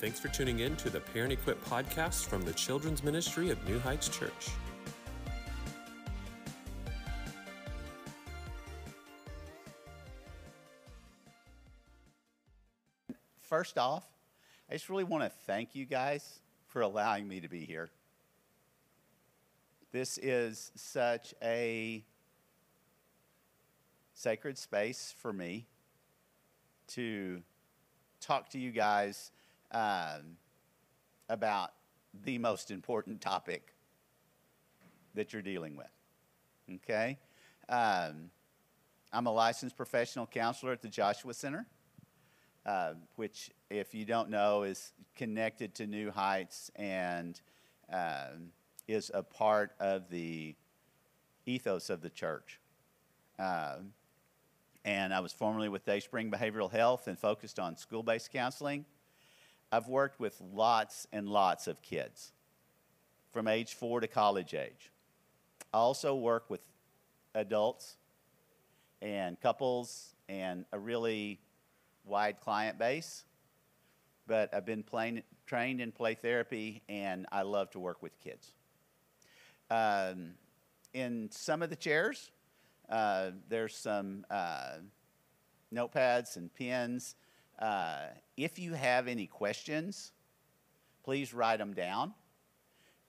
Thanks for tuning in to the Parent Equip podcast from the Children's Ministry of New Heights Church. First off, I just really want to thank you guys for allowing me to be here. This is such a sacred space for me to talk to you guys um, about the most important topic that you're dealing with. Okay? Um, I'm a licensed professional counselor at the Joshua Center, uh, which, if you don't know, is connected to New Heights and um, is a part of the ethos of the church. Um, and I was formerly with Dayspring Behavioral Health and focused on school based counseling. I've worked with lots and lots of kids from age four to college age. I also work with adults and couples and a really wide client base. But I've been playing, trained in play therapy and I love to work with kids. Um, in some of the chairs, uh, there's some uh, notepads and pens. Uh, if you have any questions, please write them down.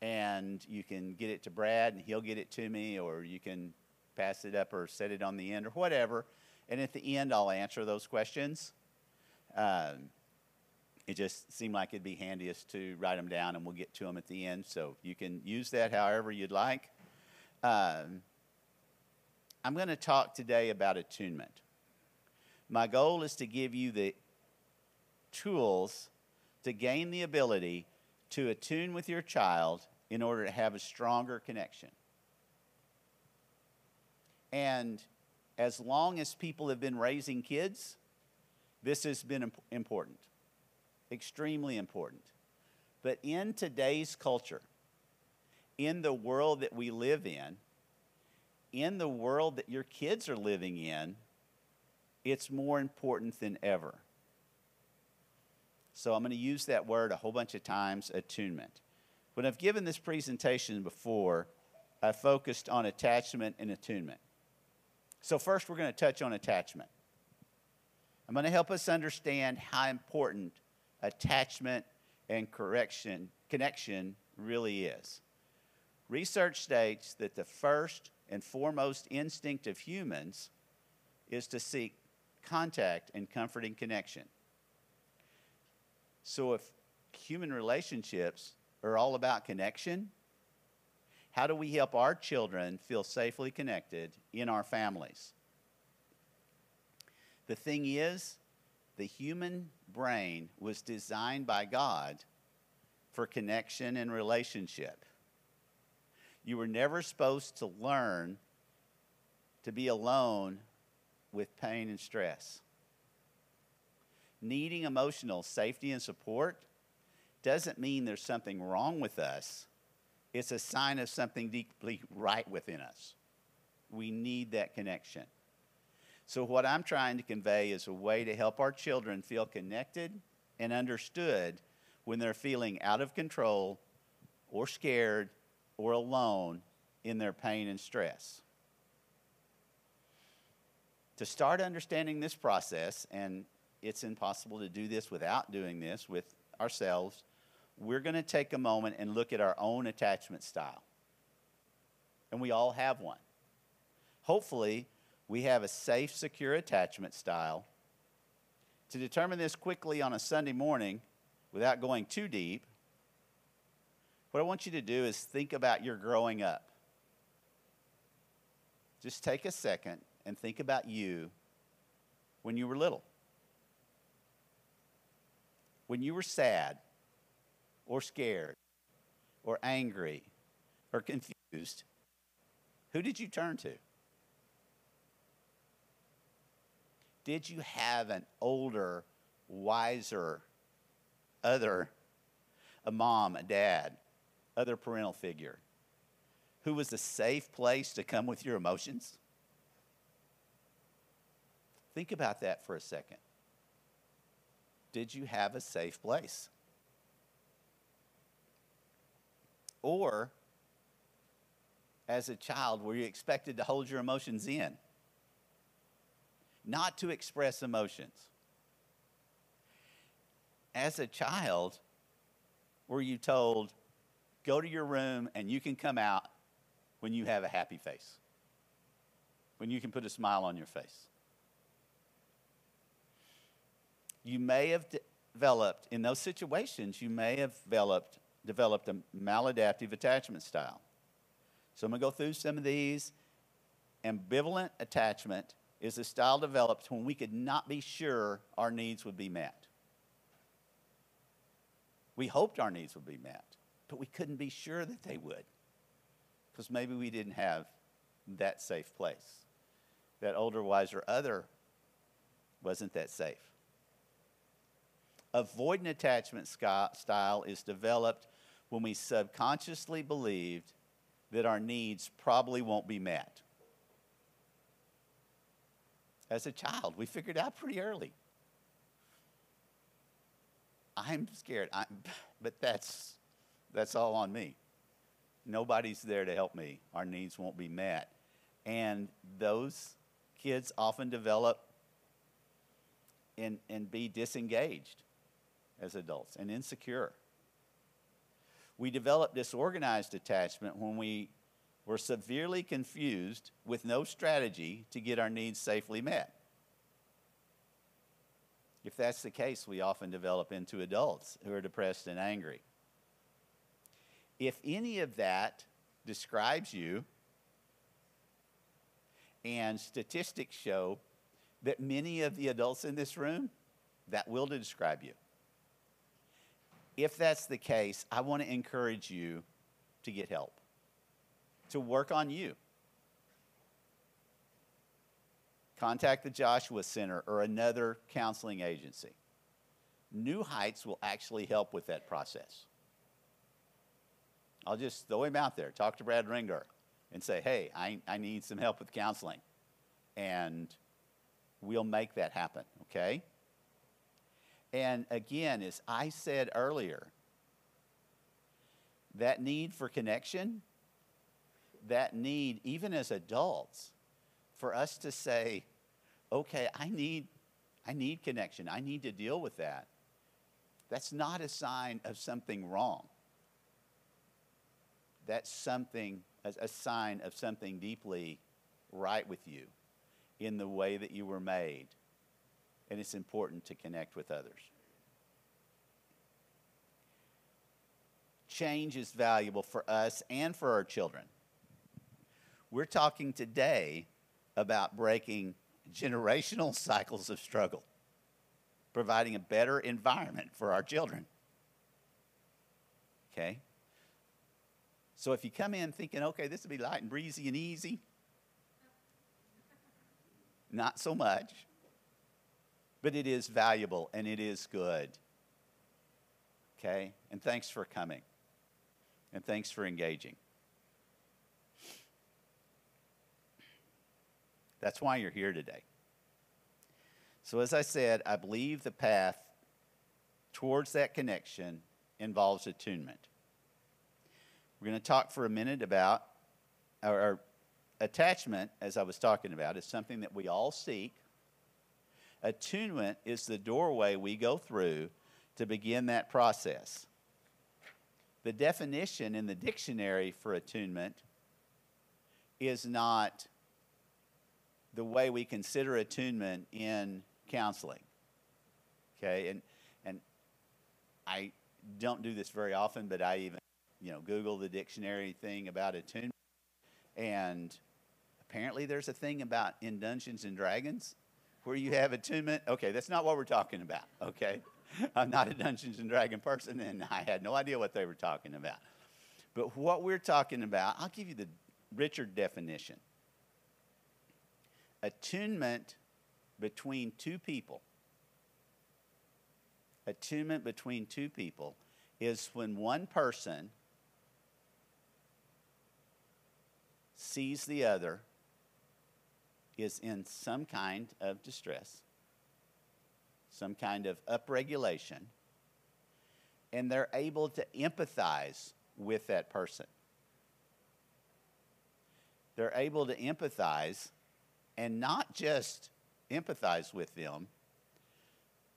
And you can get it to Brad, and he'll get it to me, or you can pass it up or set it on the end or whatever. And at the end, I'll answer those questions. Um, it just seemed like it'd be handiest to write them down, and we'll get to them at the end. So you can use that however you'd like. Um, I'm going to talk today about attunement. My goal is to give you the tools to gain the ability to attune with your child in order to have a stronger connection. And as long as people have been raising kids, this has been important, extremely important. But in today's culture, in the world that we live in, in the world that your kids are living in, it's more important than ever. So I'm going to use that word a whole bunch of times attunement. When I've given this presentation before, I focused on attachment and attunement. So, first, we're going to touch on attachment. I'm going to help us understand how important attachment and correction, connection really is. Research states that the first and foremost instinct of humans is to seek contact and comforting connection. So, if human relationships are all about connection, how do we help our children feel safely connected in our families? The thing is, the human brain was designed by God for connection and relationship. You were never supposed to learn to be alone with pain and stress. Needing emotional safety and support doesn't mean there's something wrong with us. It's a sign of something deeply right within us. We need that connection. So, what I'm trying to convey is a way to help our children feel connected and understood when they're feeling out of control or scared or alone in their pain and stress. To start understanding this process, and it's impossible to do this without doing this with ourselves, we're going to take a moment and look at our own attachment style. And we all have one. Hopefully, we have a safe, secure attachment style. To determine this quickly on a Sunday morning without going too deep, what I want you to do is think about your growing up. Just take a second and think about you when you were little. When you were sad or scared or angry or confused, who did you turn to? Did you have an older, wiser, other, a mom, a dad, other parental figure who was a safe place to come with your emotions? Think about that for a second. Did you have a safe place? Or, as a child, were you expected to hold your emotions in? Not to express emotions. As a child, were you told, go to your room and you can come out when you have a happy face, when you can put a smile on your face? You may have developed, in those situations, you may have developed, developed a maladaptive attachment style. So I'm going to go through some of these. Ambivalent attachment is a style developed when we could not be sure our needs would be met. We hoped our needs would be met, but we couldn't be sure that they would because maybe we didn't have that safe place. That older, wiser other wasn't that safe. Avoidant attachment style is developed when we subconsciously believed that our needs probably won't be met. As a child, we figured out pretty early. I'm scared, I'm, but that's, that's all on me. Nobody's there to help me. Our needs won't be met. And those kids often develop and, and be disengaged as adults and insecure. We develop disorganized attachment when we were severely confused with no strategy to get our needs safely met. If that's the case, we often develop into adults who are depressed and angry. If any of that describes you, and statistics show that many of the adults in this room, that will describe you if that's the case, I want to encourage you to get help, to work on you. Contact the Joshua Center or another counseling agency. New Heights will actually help with that process. I'll just throw him out there. Talk to Brad Ringer and say, hey, I, I need some help with counseling. And we'll make that happen, okay? And again, as I said earlier, that need for connection, that need, even as adults, for us to say, okay, I need, I need connection. I need to deal with that. That's not a sign of something wrong. That's something, a sign of something deeply right with you in the way that you were made and it's important to connect with others. Change is valuable for us and for our children. We're talking today about breaking generational cycles of struggle, providing a better environment for our children. Okay? So if you come in thinking, okay, this will be light and breezy and easy, not so much but it is valuable and it is good. Okay? And thanks for coming. And thanks for engaging. That's why you're here today. So, as I said, I believe the path towards that connection involves attunement. We're going to talk for a minute about our, attachment, as I was talking about, is something that we all seek Attunement is the doorway we go through to begin that process. The definition in the dictionary for attunement is not the way we consider attunement in counseling. Okay, and and I don't do this very often, but I even you know Google the dictionary thing about attunement, and apparently there's a thing about in Dungeons and Dragons where you have attunement. Okay, that's not what we're talking about, okay? I'm not a Dungeons and Dragon person, and I had no idea what they were talking about. But what we're talking about, I'll give you the Richard definition attunement between two people. Attunement between two people is when one person sees the other is in some kind of distress, some kind of upregulation, and they're able to empathize with that person. They're able to empathize and not just empathize with them,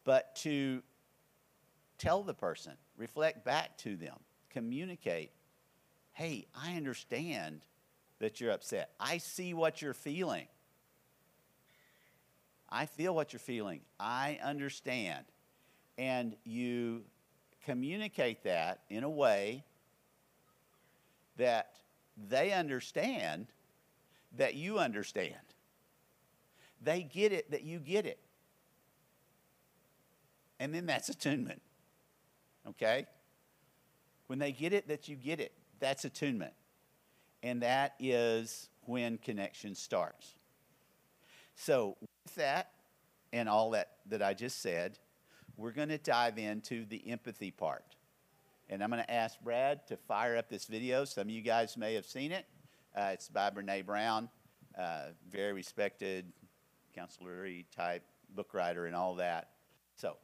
but to tell the person, reflect back to them, communicate hey, I understand that you're upset. I see what you're feeling. I feel what you're feeling. I understand. And you communicate that in a way that they understand that you understand. They get it that you get it. And then that's attunement. Okay? When they get it that you get it, that's attunement. And that is when connection starts. So, that and all that that I just said, we're going to dive into the empathy part. And I'm going to ask Brad to fire up this video. Some of you guys may have seen it. Uh, it's by Brene Brown, uh, very respected counselor type book writer and all that. So.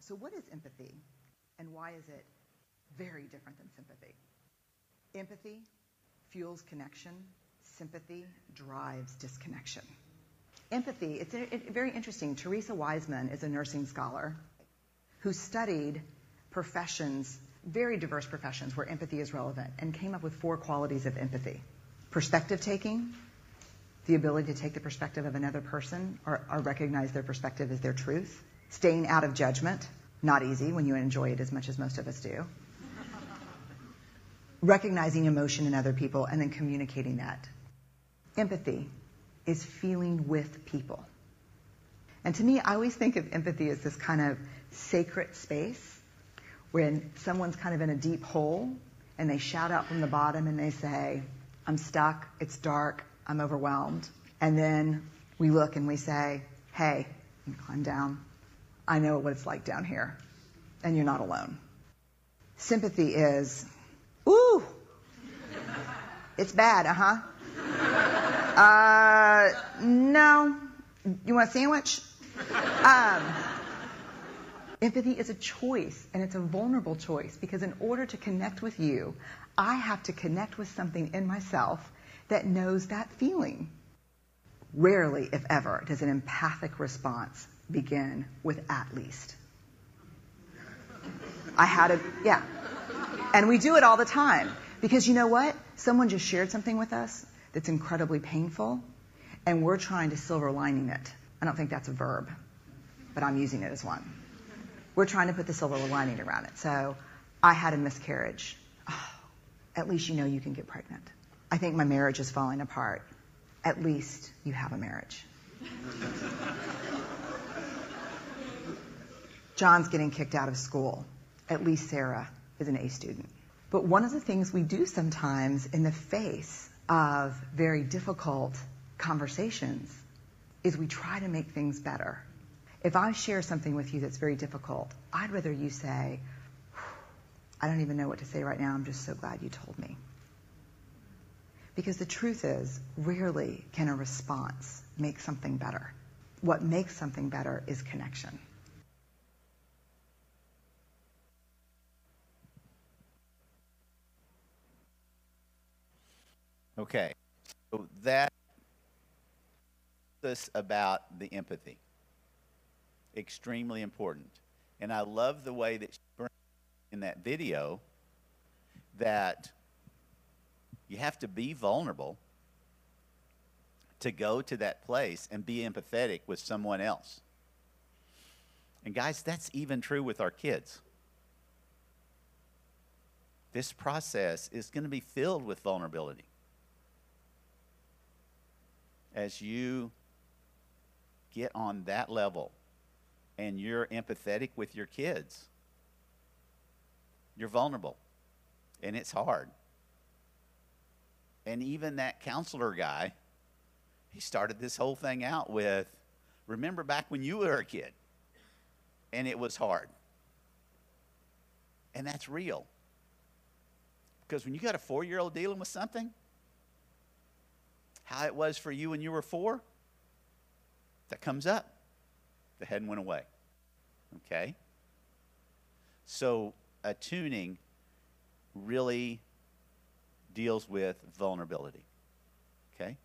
So, what is empathy? And why is it very different than sympathy? Empathy fuels connection, sympathy drives disconnection. Empathy, it's very interesting. Theresa Wiseman is a nursing scholar who studied professions, very diverse professions where empathy is relevant, and came up with four qualities of empathy perspective taking, the ability to take the perspective of another person or, or recognize their perspective as their truth, staying out of judgment, not easy when you enjoy it as much as most of us do. Recognizing emotion in other people and then communicating that. Empathy is feeling with people. And to me, I always think of empathy as this kind of sacred space when someone's kind of in a deep hole and they shout out from the bottom and they say, I'm stuck, it's dark, I'm overwhelmed. And then we look and we say, hey, climb down. I know what it's like down here, and you're not alone. Sympathy is, ooh, it's bad, uh-huh. Uh, no. You want a sandwich? Um, empathy is a choice, and it's a vulnerable choice, because in order to connect with you, I have to connect with something in myself that knows that feeling. Rarely, if ever, does an empathic response begin with at least. I had a, yeah. And we do it all the time. Because you know what? Someone just shared something with us that's incredibly painful, and we're trying to silver lining it. I don't think that's a verb, but I'm using it as one. We're trying to put the silver lining around it. So I had a miscarriage. Oh, at least you know you can get pregnant. I think my marriage is falling apart. At least you have a marriage. John's getting kicked out of school. At least Sarah is an A student. But one of the things we do sometimes in the face of very difficult conversations is we try to make things better. If I share something with you that's very difficult, I'd rather you say, I don't even know what to say right now. I'm just so glad you told me. Because the truth is, rarely can a response make something better. What makes something better is connection. Okay, so that us about the empathy. Extremely important. And I love the way that she in that video that you have to be vulnerable to go to that place and be empathetic with someone else. And guys, that's even true with our kids. This process is going to be filled with vulnerability as you get on that level and you're empathetic with your kids, you're vulnerable and it's hard. And even that counselor guy, he started this whole thing out with remember back when you were a kid and it was hard. And that's real. Because when you got a four year old dealing with something, how it was for you when you were four, that comes up. The head went away. Okay? So, attuning really deals with vulnerability. Okay?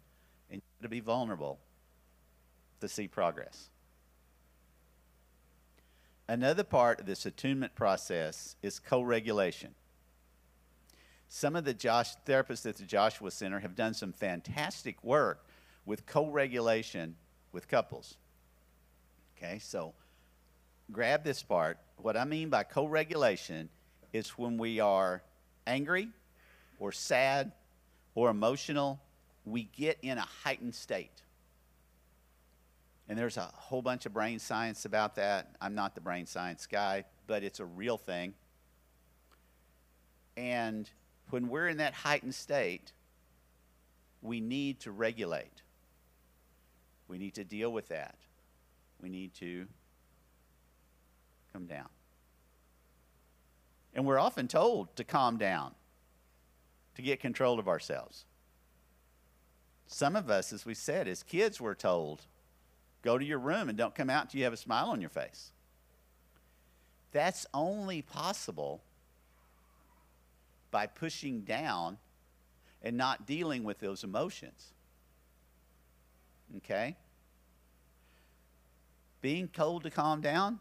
And to be vulnerable to see progress. Another part of this attunement process is co regulation. Some of the Josh therapists at the Joshua Center have done some fantastic work with co regulation with couples. Okay, so grab this part. What I mean by co regulation is when we are angry or sad or emotional, we get in a heightened state. And there's a whole bunch of brain science about that. I'm not the brain science guy, but it's a real thing. And when we're in that heightened state, we need to regulate. We need to deal with that. We need to come down. And we're often told to calm down, to get control of ourselves. Some of us, as we said, as kids, were told, go to your room and don't come out until you have a smile on your face. That's only possible by pushing down and not dealing with those emotions. Okay? Being told to calm down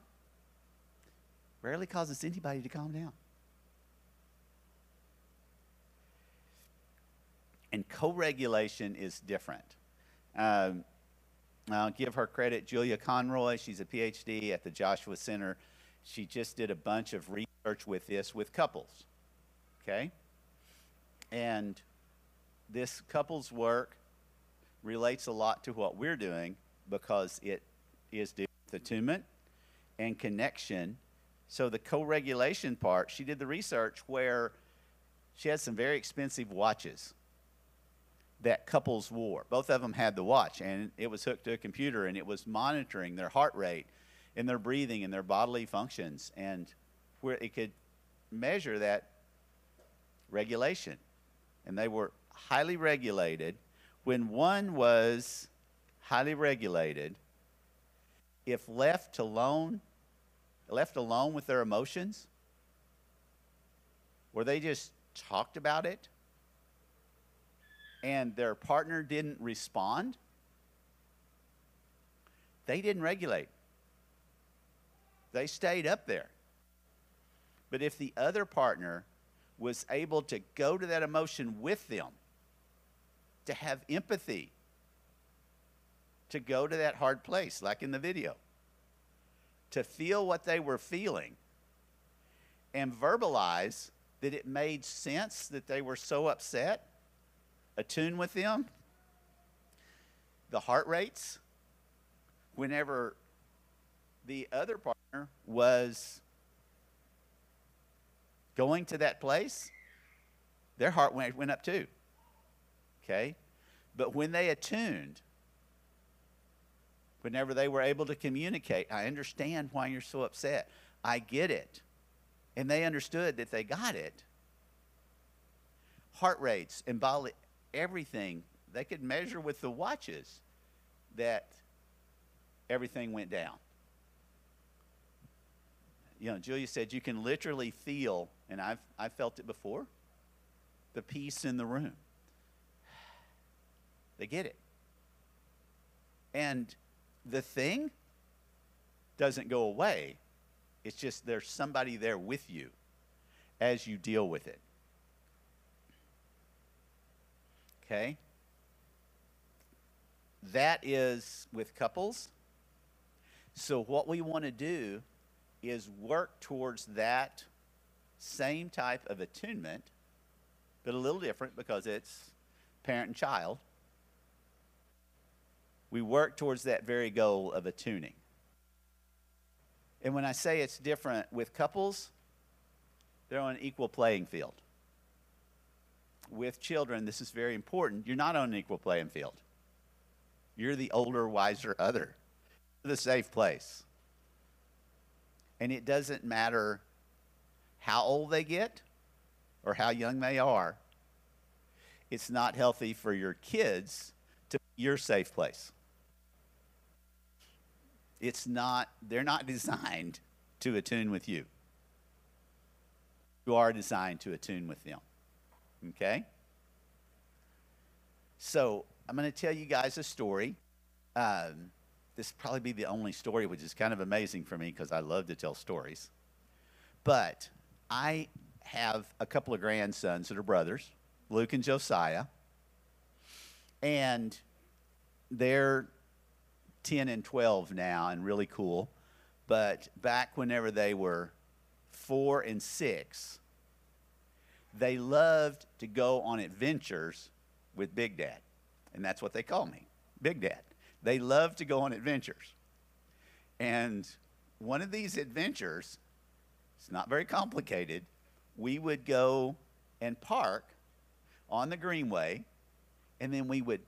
rarely causes anybody to calm down. And co regulation is different. Um, I'll give her credit, Julia Conroy. She's a PhD at the Joshua Center. She just did a bunch of research with this with couples. Okay? And this couples work relates a lot to what we're doing because it is with attunement and connection. So the co-regulation part, she did the research where she had some very expensive watches that couples wore. Both of them had the watch, and it was hooked to a computer, and it was monitoring their heart rate and their breathing and their bodily functions, and where it could measure that regulation. And they were highly regulated. When one was highly regulated, if left alone, left alone with their emotions, or they just talked about it, and their partner didn't respond, they didn't regulate. They stayed up there. But if the other partner was able to go to that emotion with them, to have empathy, to go to that hard place, like in the video, to feel what they were feeling, and verbalize that it made sense that they were so upset attune with them. The heart rates, whenever the other partner was going to that place, their heart went, went up too. Okay? But when they attuned, whenever they were able to communicate, I understand why you're so upset. I get it. And they understood that they got it. Heart rates and bodily everything. They could measure with the watches that everything went down. You know, Julia said you can literally feel, and I've, I've felt it before, the peace in the room. They get it. And the thing doesn't go away. It's just there's somebody there with you as you deal with it. Okay? That is with couples. So, what we want to do is work towards that same type of attunement, but a little different because it's parent and child. We work towards that very goal of attuning. And when I say it's different with couples, they're on an equal playing field with children, this is very important. You're not on an equal playing field. You're the older, wiser other, the safe place. And it doesn't matter how old they get or how young they are, it's not healthy for your kids to be your safe place. It's not, they're not designed to attune with you. you are designed to attune with them. Okay? So I'm going to tell you guys a story. Um, this probably be the only story, which is kind of amazing for me because I love to tell stories. But I have a couple of grandsons that are brothers, Luke and Josiah, and they're 10 and 12 now and really cool. But back whenever they were four and six, they loved to go on adventures with Big Dad. And that's what they call me, Big Dad. They love to go on adventures. And one of these adventures, it's not very complicated, we would go and park on the Greenway, and then we would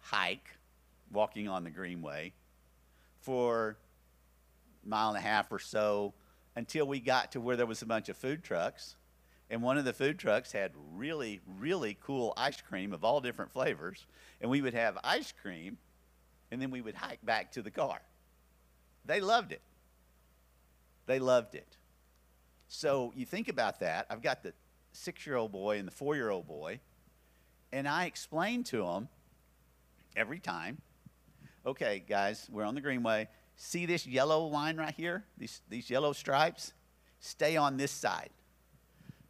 hike, walking on the Greenway, for a mile and a half or so until we got to where there was a bunch of food trucks. And one of the food trucks had really, really cool ice cream of all different flavors. And we would have ice cream, and then we would hike back to the car. They loved it. They loved it. So you think about that. I've got the six year old boy and the four year old boy, and I explain to them every time okay, guys, we're on the Greenway. See this yellow line right here? These, these yellow stripes? Stay on this side.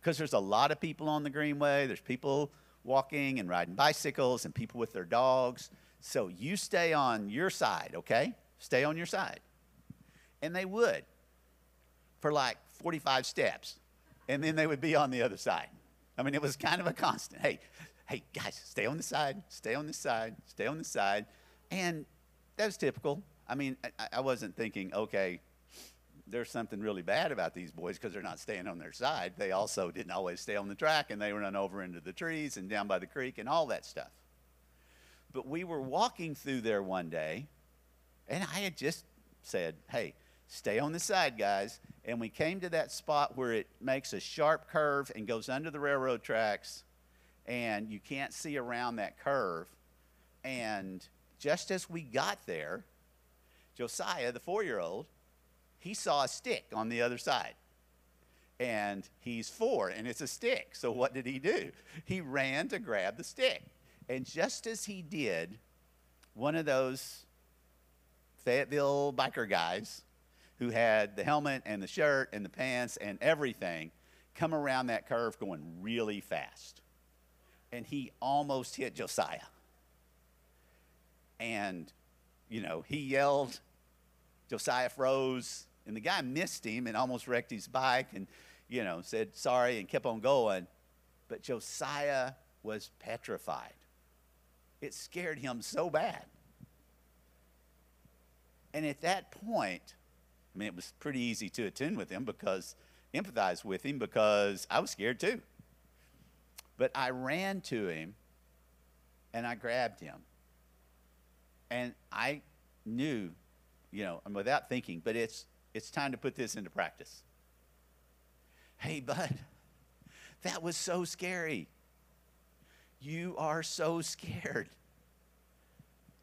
Because there's a lot of people on the Greenway. There's people walking and riding bicycles and people with their dogs. So you stay on your side, okay? Stay on your side. And they would for like 45 steps. And then they would be on the other side. I mean, it was kind of a constant. Hey, hey, guys, stay on the side, stay on the side, stay on the side. And that was typical. I mean, I, I wasn't thinking, okay, there's something really bad about these boys because they're not staying on their side. They also didn't always stay on the track and they run over into the trees and down by the creek and all that stuff. But we were walking through there one day and I had just said, hey, stay on the side, guys. And we came to that spot where it makes a sharp curve and goes under the railroad tracks and you can't see around that curve. And just as we got there, Josiah, the four year old, he saw a stick on the other side. And he's four, and it's a stick. So what did he do? He ran to grab the stick. And just as he did, one of those Fayetteville biker guys who had the helmet and the shirt and the pants and everything come around that curve going really fast. And he almost hit Josiah. And, you know, he yelled, Josiah froze, and the guy missed him and almost wrecked his bike and, you know, said sorry and kept on going. But Josiah was petrified. It scared him so bad. And at that point, I mean, it was pretty easy to attend with him because, empathize with him because I was scared too. But I ran to him and I grabbed him. And I knew, you know, without thinking, but it's it's time to put this into practice. Hey, bud, that was so scary. You are so scared.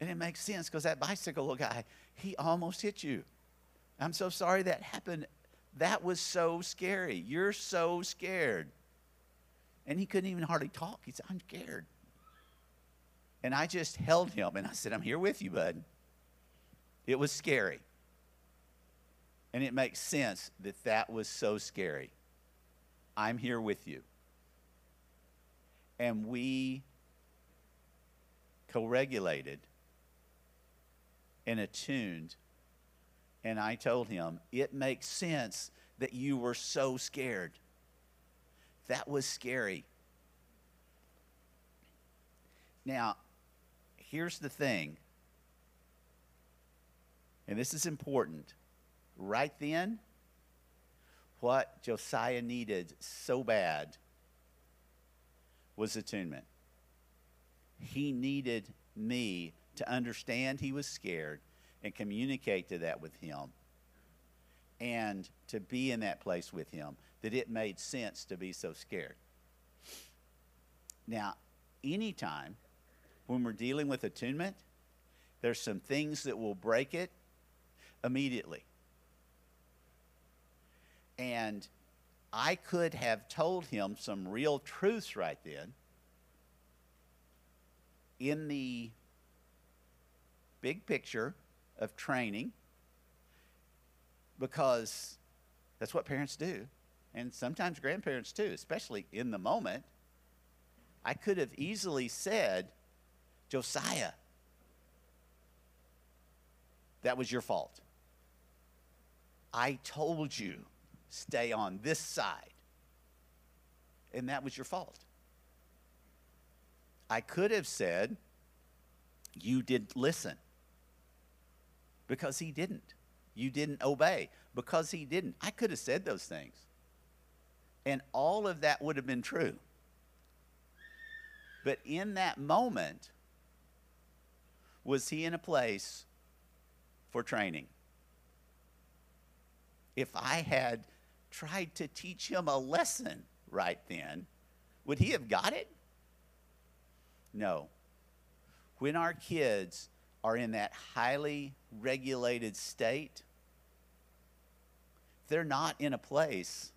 And it makes sense because that bicycle guy, he almost hit you. I'm so sorry that happened. That was so scary. You're so scared. And he couldn't even hardly talk. He said, I'm scared. And I just held him and I said, I'm here with you, bud. It was scary. And it makes sense that that was so scary. I'm here with you. And we co regulated and attuned. And I told him, It makes sense that you were so scared. That was scary. Now, here's the thing, and this is important. Right then, what Josiah needed so bad was attunement. He needed me to understand he was scared and communicate to that with him and to be in that place with him that it made sense to be so scared. Now, anytime when we're dealing with attunement, there's some things that will break it immediately. And I could have told him some real truths right then in the big picture of training because that's what parents do. And sometimes grandparents too, especially in the moment. I could have easily said, Josiah, that was your fault. I told you, stay on this side. And that was your fault. I could have said, you didn't listen. Because he didn't. You didn't obey. Because he didn't. I could have said those things. And all of that would have been true. But in that moment, was he in a place for training? If I had tried to teach him a lesson right then, would he have got it? No. When our kids are in that highly regulated state, they're not in a place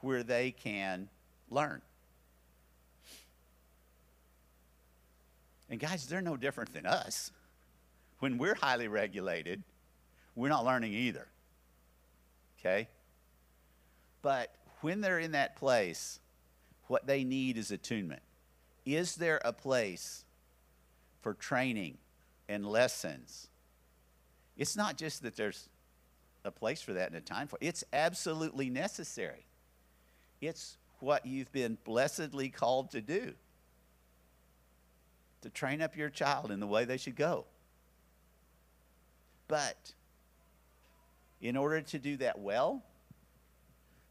where they can learn. And guys, they're no different than us. When we're highly regulated, we're not learning either. Okay? But when they're in that place, what they need is attunement. Is there a place for training and lessons? It's not just that there's a place for that and a time for it. It's absolutely necessary. It's what you've been blessedly called to do to train up your child in the way they should go. But in order to do that well,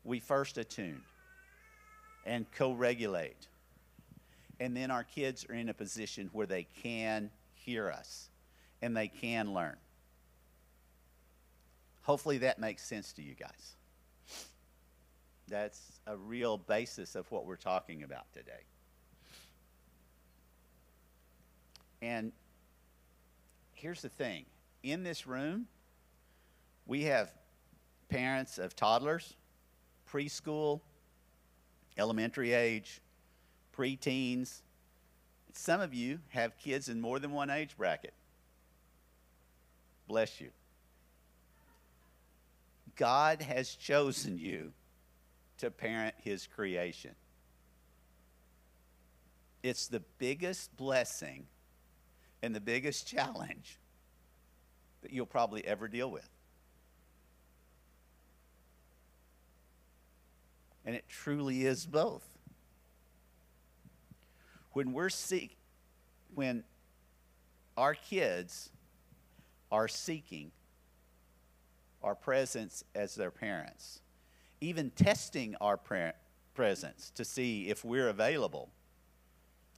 we first attune and co regulate. And then our kids are in a position where they can hear us and they can learn. Hopefully that makes sense to you guys. That's a real basis of what we're talking about today. And here's the thing in this room, we have parents of toddlers, preschool, elementary age, preteens. Some of you have kids in more than one age bracket. Bless you. God has chosen you to parent his creation. It's the biggest blessing and the biggest challenge that you'll probably ever deal with. And it truly is both. When we're seek when our kids are seeking our presence as their parents, even testing our presence to see if we're available.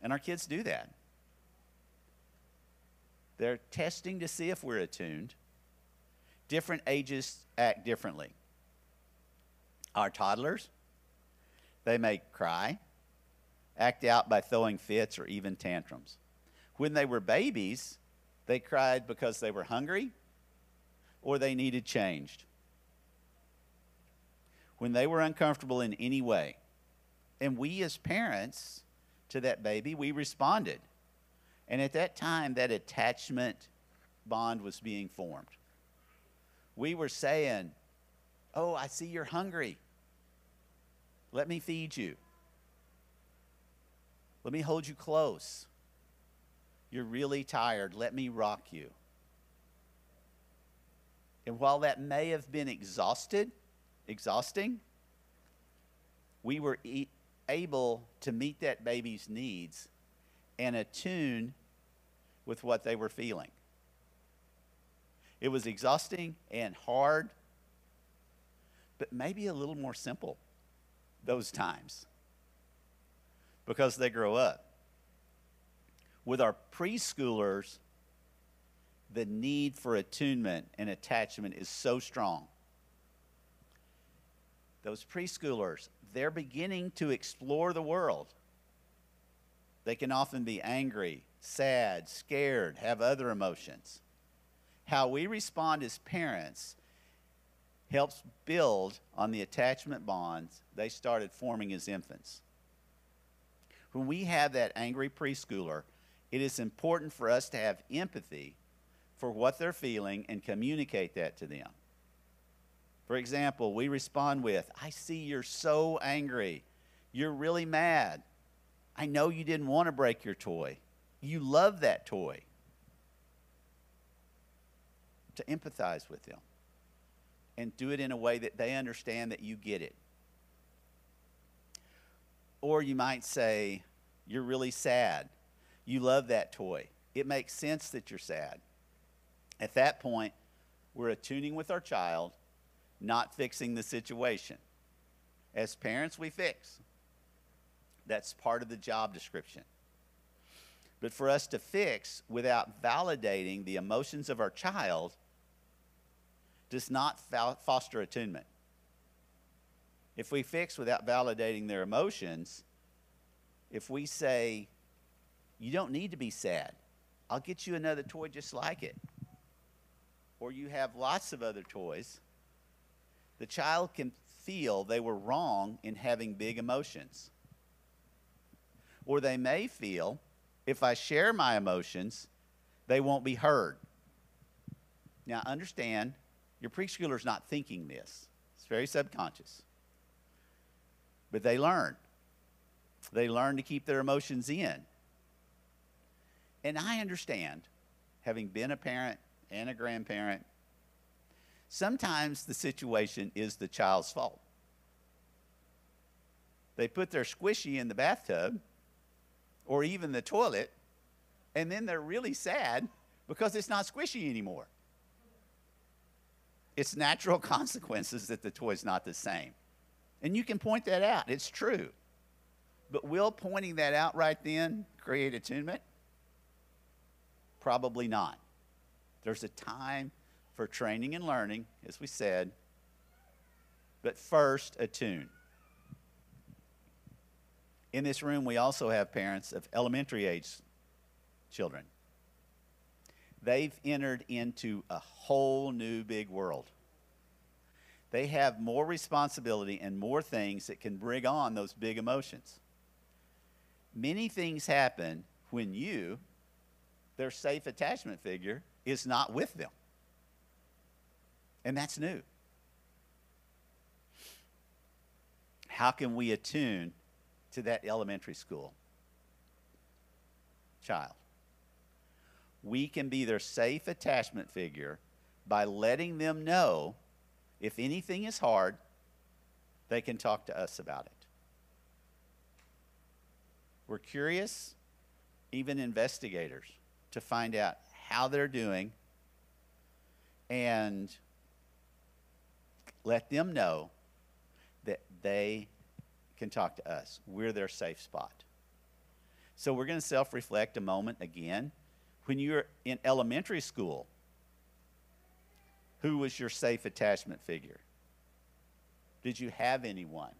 And our kids do that. They're testing to see if we're attuned. Different ages act differently. Our toddlers, they may cry, act out by throwing fits or even tantrums. When they were babies, they cried because they were hungry or they needed changed. When they were uncomfortable in any way. And we, as parents to that baby, we responded. And at that time, that attachment bond was being formed. We were saying, Oh, I see you're hungry. Let me feed you. Let me hold you close. You're really tired. Let me rock you. And while that may have been exhausted, exhausting, we were e- able to meet that baby's needs and attune with what they were feeling. It was exhausting and hard, but maybe a little more simple those times because they grow up. With our preschoolers, the need for attunement and attachment is so strong. Those preschoolers, they're beginning to explore the world. They can often be angry, sad, scared, have other emotions. How we respond as parents helps build on the attachment bonds they started forming as infants. When we have that angry preschooler, it is important for us to have empathy for what they're feeling and communicate that to them. For example, we respond with, I see you're so angry. You're really mad. I know you didn't want to break your toy. You love that toy. To empathize with them and do it in a way that they understand that you get it. Or you might say, You're really sad. You love that toy. It makes sense that you're sad. At that point, we're attuning with our child, not fixing the situation. As parents, we fix. That's part of the job description. But for us to fix without validating the emotions of our child does not foster attunement. If we fix without validating their emotions, if we say, You don't need to be sad, I'll get you another toy just like it, or you have lots of other toys, the child can feel they were wrong in having big emotions. Or they may feel if I share my emotions, they won't be heard. Now, understand, your preschooler's not thinking this, it's very subconscious. But they learn. They learn to keep their emotions in. And I understand, having been a parent and a grandparent, sometimes the situation is the child's fault. They put their squishy in the bathtub or even the toilet, and then they're really sad because it's not squishy anymore. It's natural consequences that the toy's not the same. And you can point that out, it's true. But will pointing that out right then create attunement? Probably not. There's a time for training and learning, as we said, but first, attune. In this room, we also have parents of elementary age children. They've entered into a whole new big world. They have more responsibility and more things that can bring on those big emotions. Many things happen when you, their safe attachment figure, is not with them. And that's new. How can we attune to that elementary school child? We can be their safe attachment figure by letting them know if anything is hard, they can talk to us about it. We're curious, even investigators, to find out how they're doing and let them know that they can talk to us. We're their safe spot. So we're going to self reflect a moment again. When you're in elementary school, who was your safe attachment figure? Did you have anyone?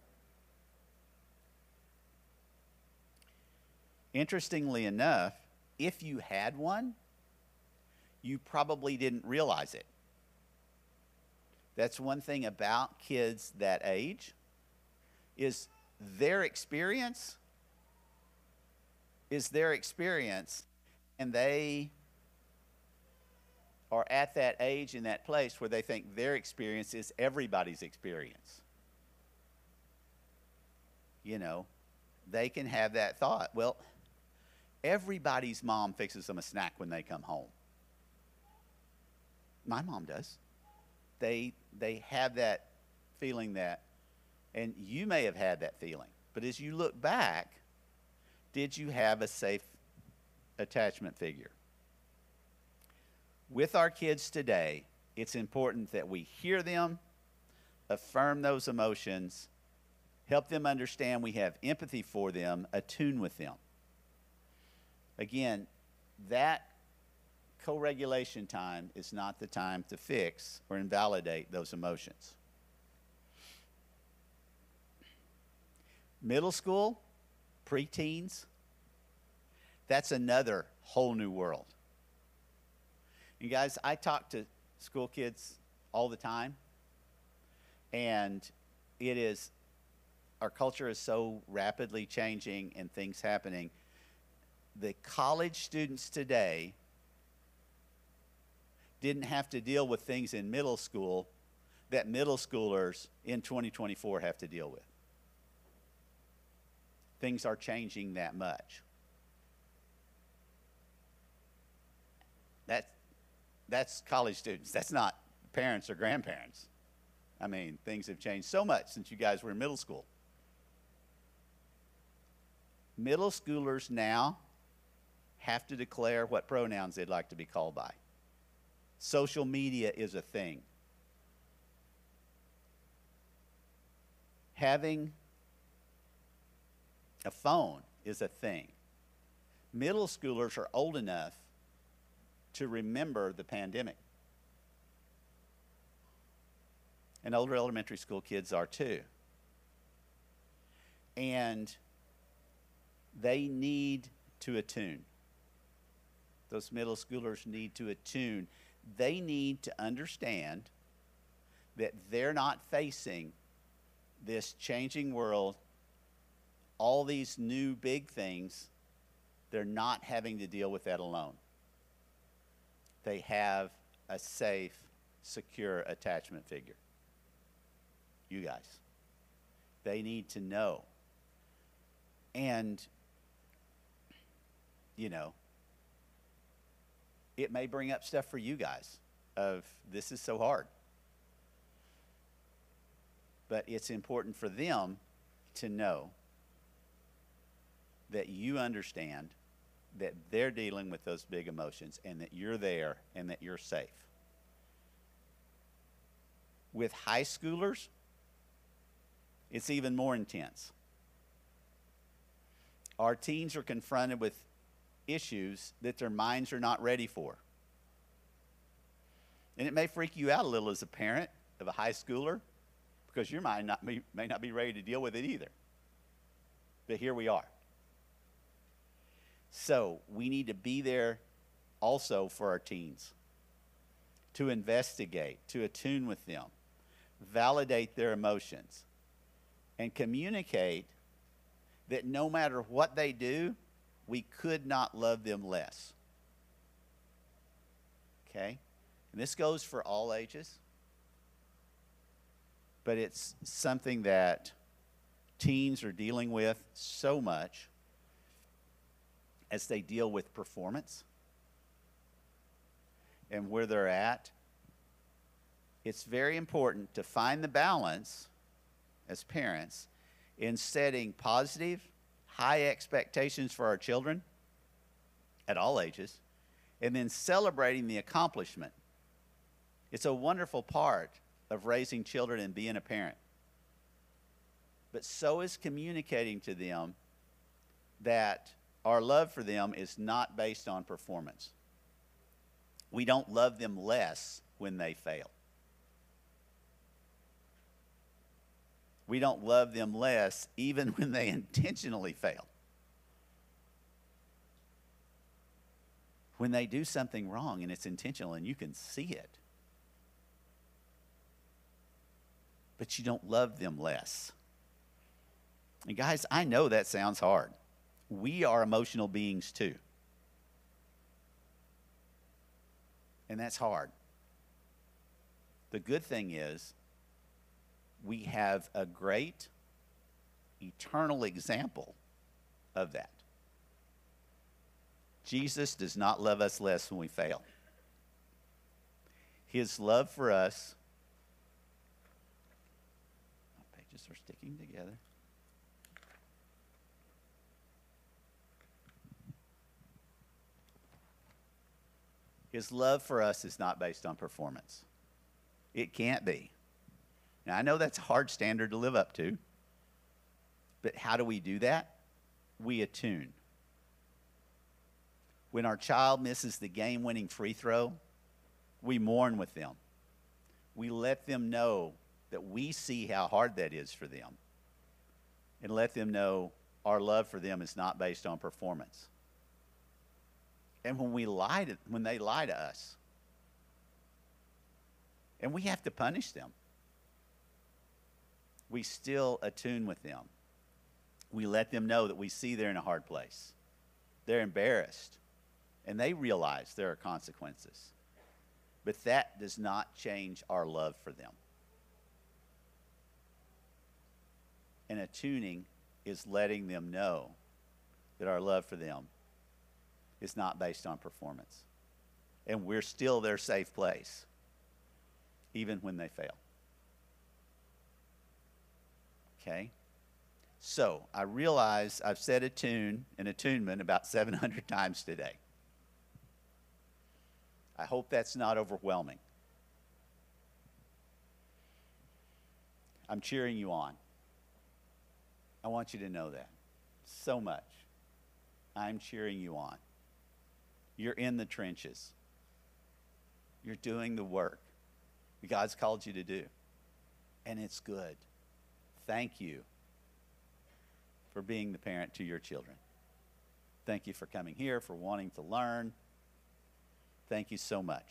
Interestingly enough, if you had one, you probably didn't realize it. That's one thing about kids that age is their experience is their experience and they are at that age in that place where they think their experience is everybody's experience. You know, they can have that thought. Well, everybody's mom fixes them a snack when they come home. My mom does. They they have that feeling that and you may have had that feeling. But as you look back, did you have a safe attachment figure? with our kids today, it's important that we hear them, affirm those emotions, help them understand we have empathy for them, attune with them. Again, that co regulation time is not the time to fix or invalidate those emotions. Middle school, preteens, that's another whole new world. You guys, I talk to school kids all the time. And it is, our culture is so rapidly changing and things happening. The college students today didn't have to deal with things in middle school that middle schoolers in 2024 have to deal with. Things are changing that much. That's, that's college students. That's not parents or grandparents. I mean, things have changed so much since you guys were in middle school. Middle schoolers now have to declare what pronouns they'd like to be called by. Social media is a thing. Having a phone is a thing. Middle schoolers are old enough to remember the pandemic. And older elementary school kids are too. And they need to attune. Those middle schoolers need to attune. They need to understand that they're not facing this changing world, all these new big things. They're not having to deal with that alone they have a safe, secure attachment figure. You guys. They need to know. And, you know, it may bring up stuff for you guys of this is so hard. But it's important for them to know that you understand that they're dealing with those big emotions and that you're there and that you're safe. With high schoolers, it's even more intense. Our teens are confronted with issues that their minds are not ready for. And it may freak you out a little as a parent of a high schooler because your mind not be, may not be ready to deal with it either. But here we are. So we need to be there also for our teens to investigate, to attune with them, validate their emotions, and communicate that no matter what they do, we could not love them less. Okay? And this goes for all ages, but it's something that teens are dealing with so much as they deal with performance and where they're at, it's very important to find the balance as parents in setting positive, high expectations for our children at all ages, and then celebrating the accomplishment. It's a wonderful part of raising children and being a parent. But so is communicating to them that our love for them is not based on performance. We don't love them less when they fail. We don't love them less even when they intentionally fail. When they do something wrong and it's intentional and you can see it. But you don't love them less. And guys, I know that sounds hard we are emotional beings too. And that's hard. The good thing is, we have a great eternal example of that. Jesus does not love us less when we fail. His love for us, pages are sticking together. His love for us is not based on performance. It can't be. Now, I know that's a hard standard to live up to, but how do we do that? We attune. When our child misses the game winning free throw, we mourn with them. We let them know that we see how hard that is for them and let them know our love for them is not based on performance and when we lie to, when they lie to us. And we have to punish them. we still attune with them. We let them know that we see they're in a hard place. They're embarrassed, and they realize there are consequences. But that does not change our love for them. And attuning is letting them know that our love for them is not based on performance. And we're still their safe place, even when they fail. Okay? So I realize I've said attune and attunement about 700 times today. I hope that's not overwhelming. I'm cheering you on. I want you to know that so much. I'm cheering you on. You're in the trenches. You're doing the work God's called you to do. And it's good. Thank you for being the parent to your children. Thank you for coming here, for wanting to learn. Thank you so much.